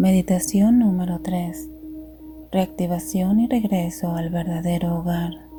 Meditación número 3. Reactivación y regreso al verdadero hogar.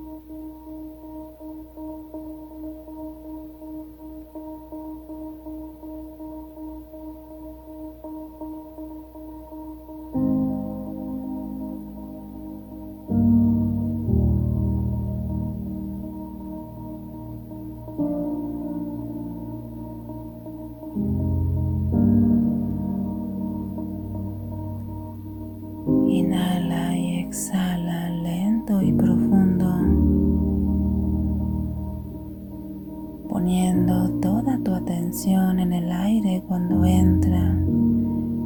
Toda tu atención en el aire cuando entra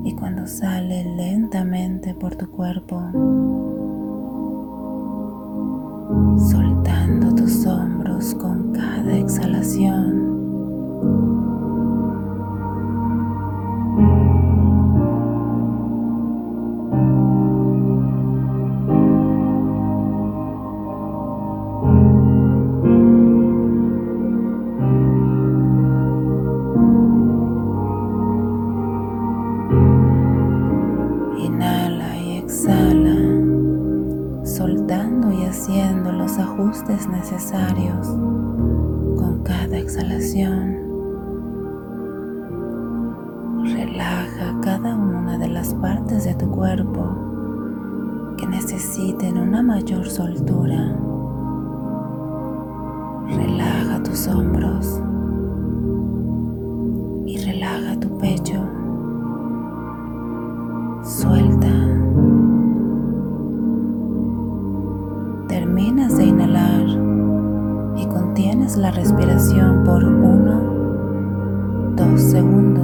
y cuando sale lentamente por tu cuerpo, soltando tus hombros con cada exhalación. Necesarios con cada exhalación. Relaja cada una de las partes de tu cuerpo que necesiten una mayor soltura. Relaja tus hombros y relaja tu pecho. Suelta. Terminas La respiración por uno, dos segundos.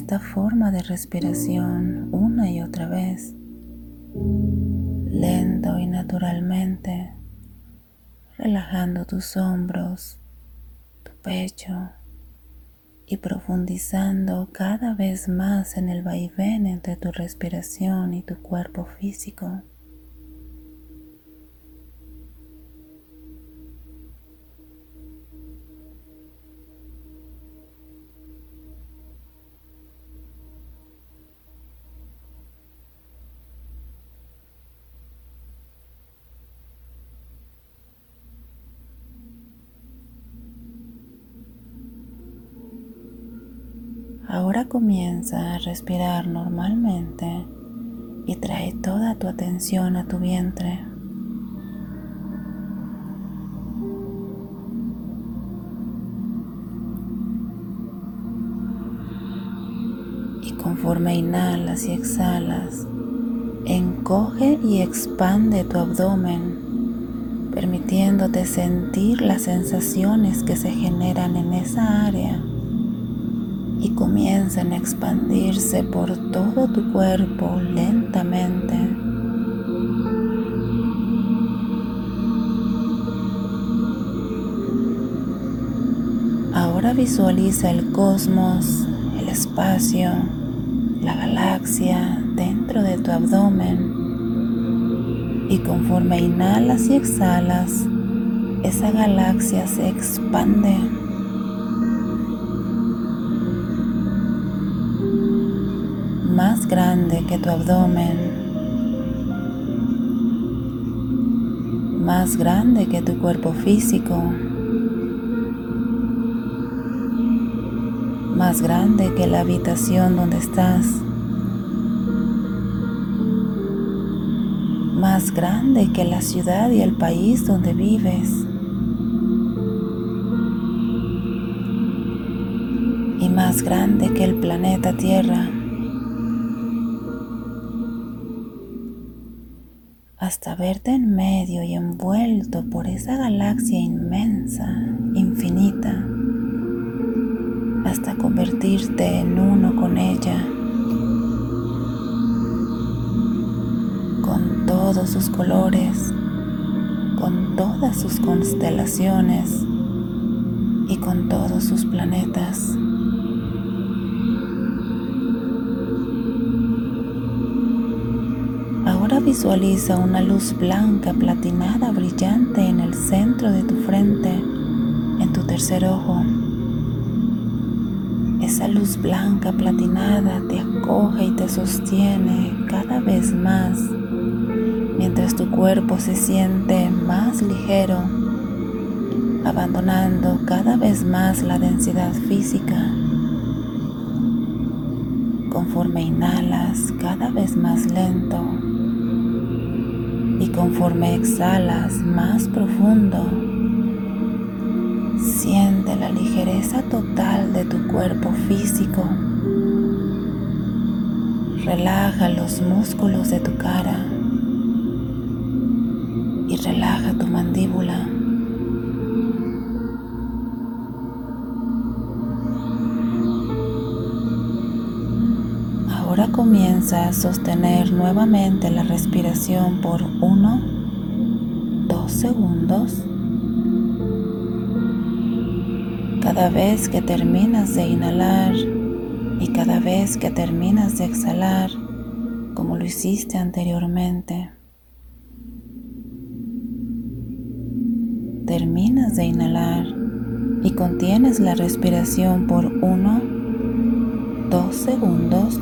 Esta forma de respiración una y otra vez, lento y naturalmente, relajando tus hombros, tu pecho y profundizando cada vez más en el vaivén entre tu respiración y tu cuerpo físico. Ahora comienza a respirar normalmente y trae toda tu atención a tu vientre. Y conforme inhalas y exhalas, encoge y expande tu abdomen, permitiéndote sentir las sensaciones que se generan en esa área y comienzan a expandirse por todo tu cuerpo lentamente. Ahora visualiza el cosmos, el espacio, la galaxia dentro de tu abdomen y conforme inhalas y exhalas, esa galaxia se expande grande que tu abdomen, más grande que tu cuerpo físico, más grande que la habitación donde estás, más grande que la ciudad y el país donde vives. más grande que el planeta Tierra. hasta verte en medio y envuelto por esa galaxia inmensa, infinita, hasta convertirte en uno con ella, con todos sus colores, con todas sus constelaciones y con todos sus planetas. Visualiza una luz blanca platinada brillante en el centro de tu frente, en tu tercer ojo. Esa luz blanca platinada te acoge y te sostiene cada vez más mientras tu cuerpo se siente más ligero, abandonando cada vez más la densidad física. Conforme inhalas cada vez más lento y conforme exhalas más profundo, Siente la ligereza total de tu cuerpo físico. Relaja los músculos de tu cara comienza a sostener nuevamente la respiración por uno, dos segundos. Cada vez que terminas de inhalar y cada vez que terminas de exhalar, como lo hiciste anteriormente, terminas de inhalar y contienes la respiración por uno, dos segundos.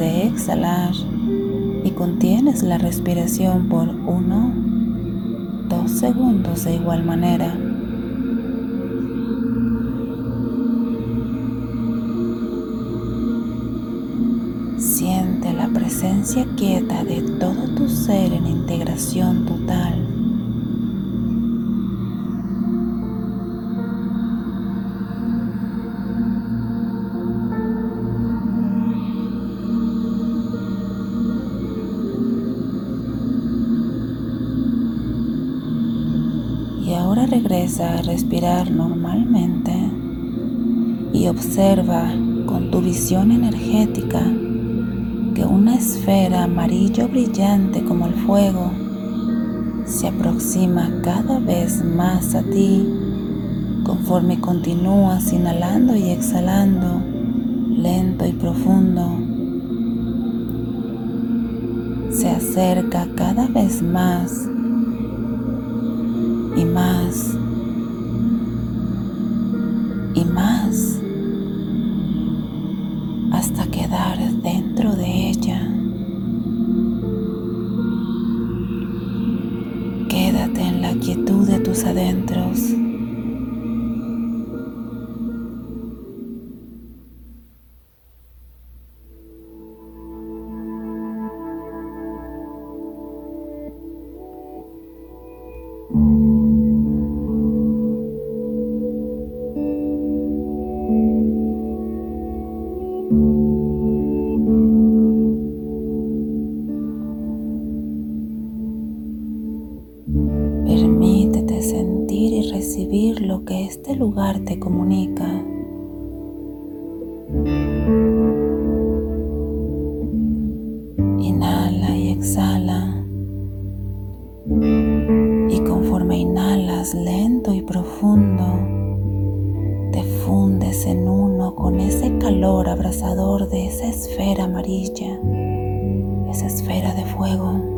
De exhalar y contienes la respiración por uno, dos segundos de igual manera. Siente la presencia quieta de todo tu ser en integración total. Regresa a respirar normalmente y observa con tu visión energética que una esfera amarillo brillante como el fuego se aproxima cada vez más a ti conforme continúas inhalando y exhalando lento y profundo. Se acerca cada vez más más lugar te comunica. Inhala y exhala. Y conforme inhalas lento y profundo, te fundes en uno con ese calor abrasador de esa esfera amarilla, esa esfera de fuego.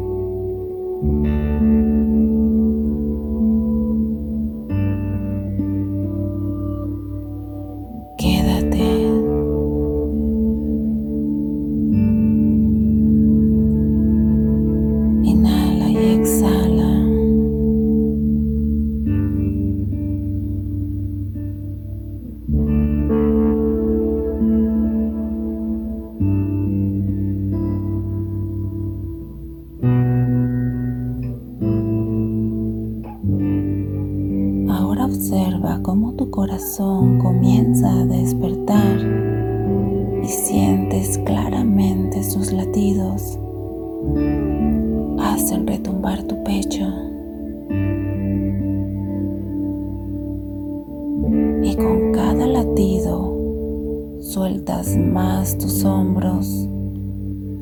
Sueltas más tus hombros,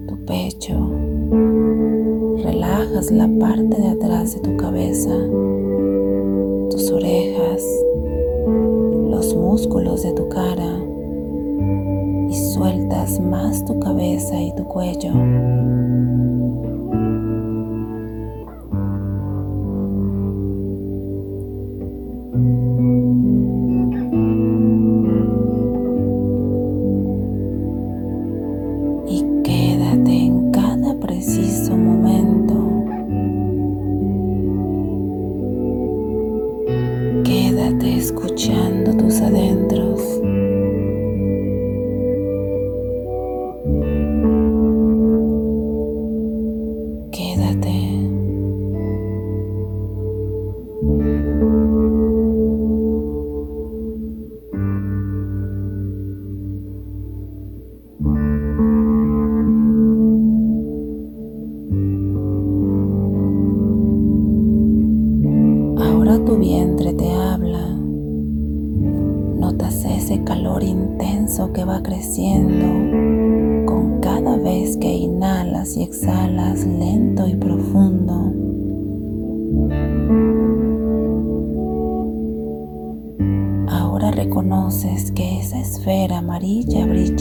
tu pecho. Relajas la parte de atrás de tu cabeza, tus orejas, los músculos de tu cara y sueltas más tu cabeza y tu cuello. Reconoces que esa esfera amarilla brillante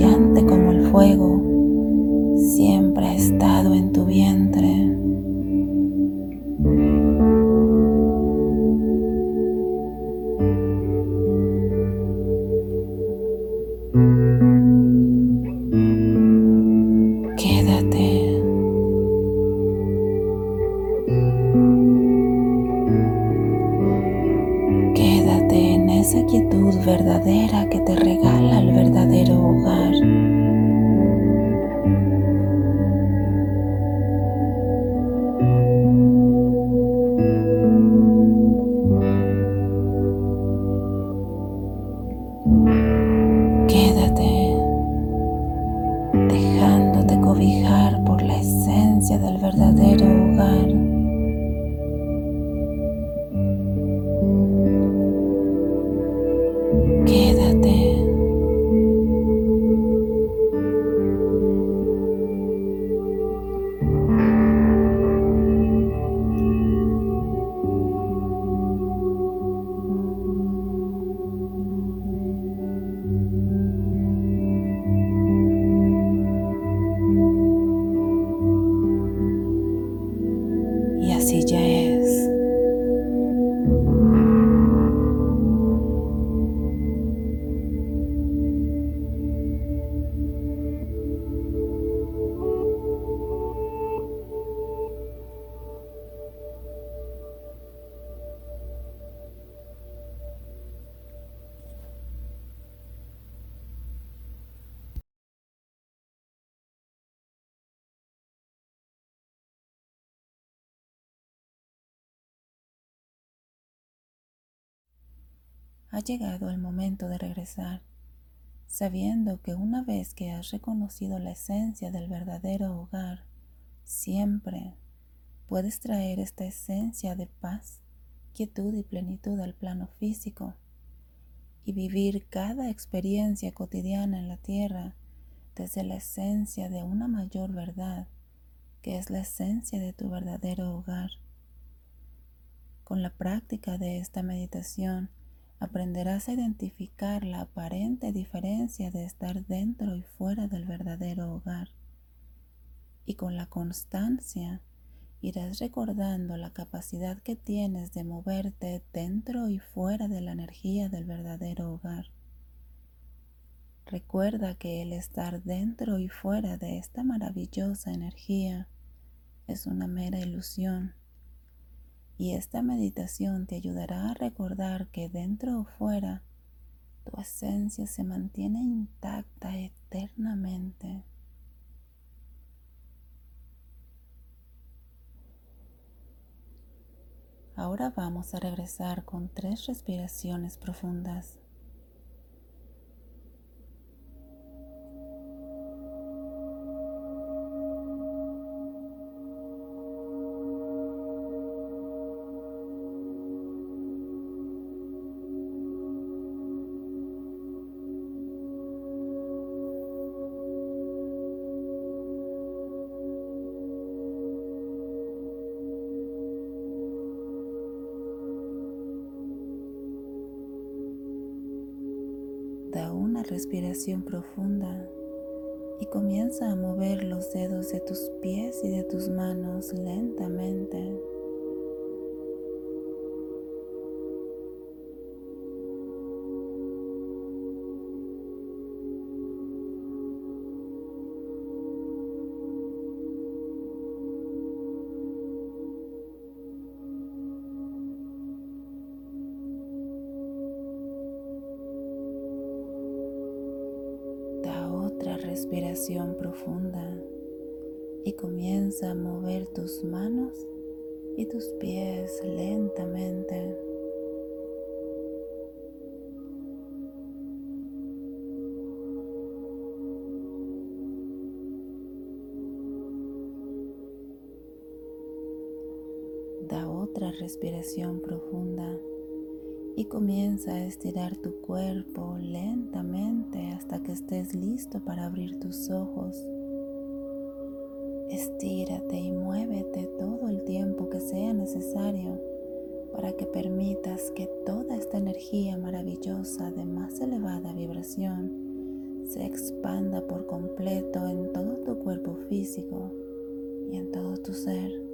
ha llegado el momento de regresar, sabiendo que una vez que has reconocido la esencia del verdadero hogar, siempre puedes traer esta esencia de paz, quietud y plenitud al plano físico y vivir cada experiencia cotidiana en la tierra desde la esencia de una mayor verdad, que es la esencia de tu verdadero hogar. Con la práctica de esta meditación, aprenderás a identificar la aparente diferencia de estar dentro y fuera del verdadero hogar. Y con la constancia irás recordando la capacidad que tienes de moverte dentro y fuera de la energía del verdadero hogar. Recuerda que el estar dentro y fuera de esta maravillosa energía es una mera ilusión y esta meditación te ayudará a recordar que dentro o fuera tu esencia se mantiene intacta eternamente. Ahora vamos a regresar con tres respiraciones profundas. Respiración profunda y comienza a mover los dedos de tus pies y de tus manos lentamente. Profunda y comienza a mover tus manos y tus pies lentamente. Da otra respiración profunda y comienza a estirar tu cuerpo lentamente hasta que estés listo para abrir tus ojos. Estírate y muévete todo el tiempo que sea necesario para que permitas que toda esta energía maravillosa de más elevada vibración se expanda por completo en todo tu cuerpo físico y en todo tu ser.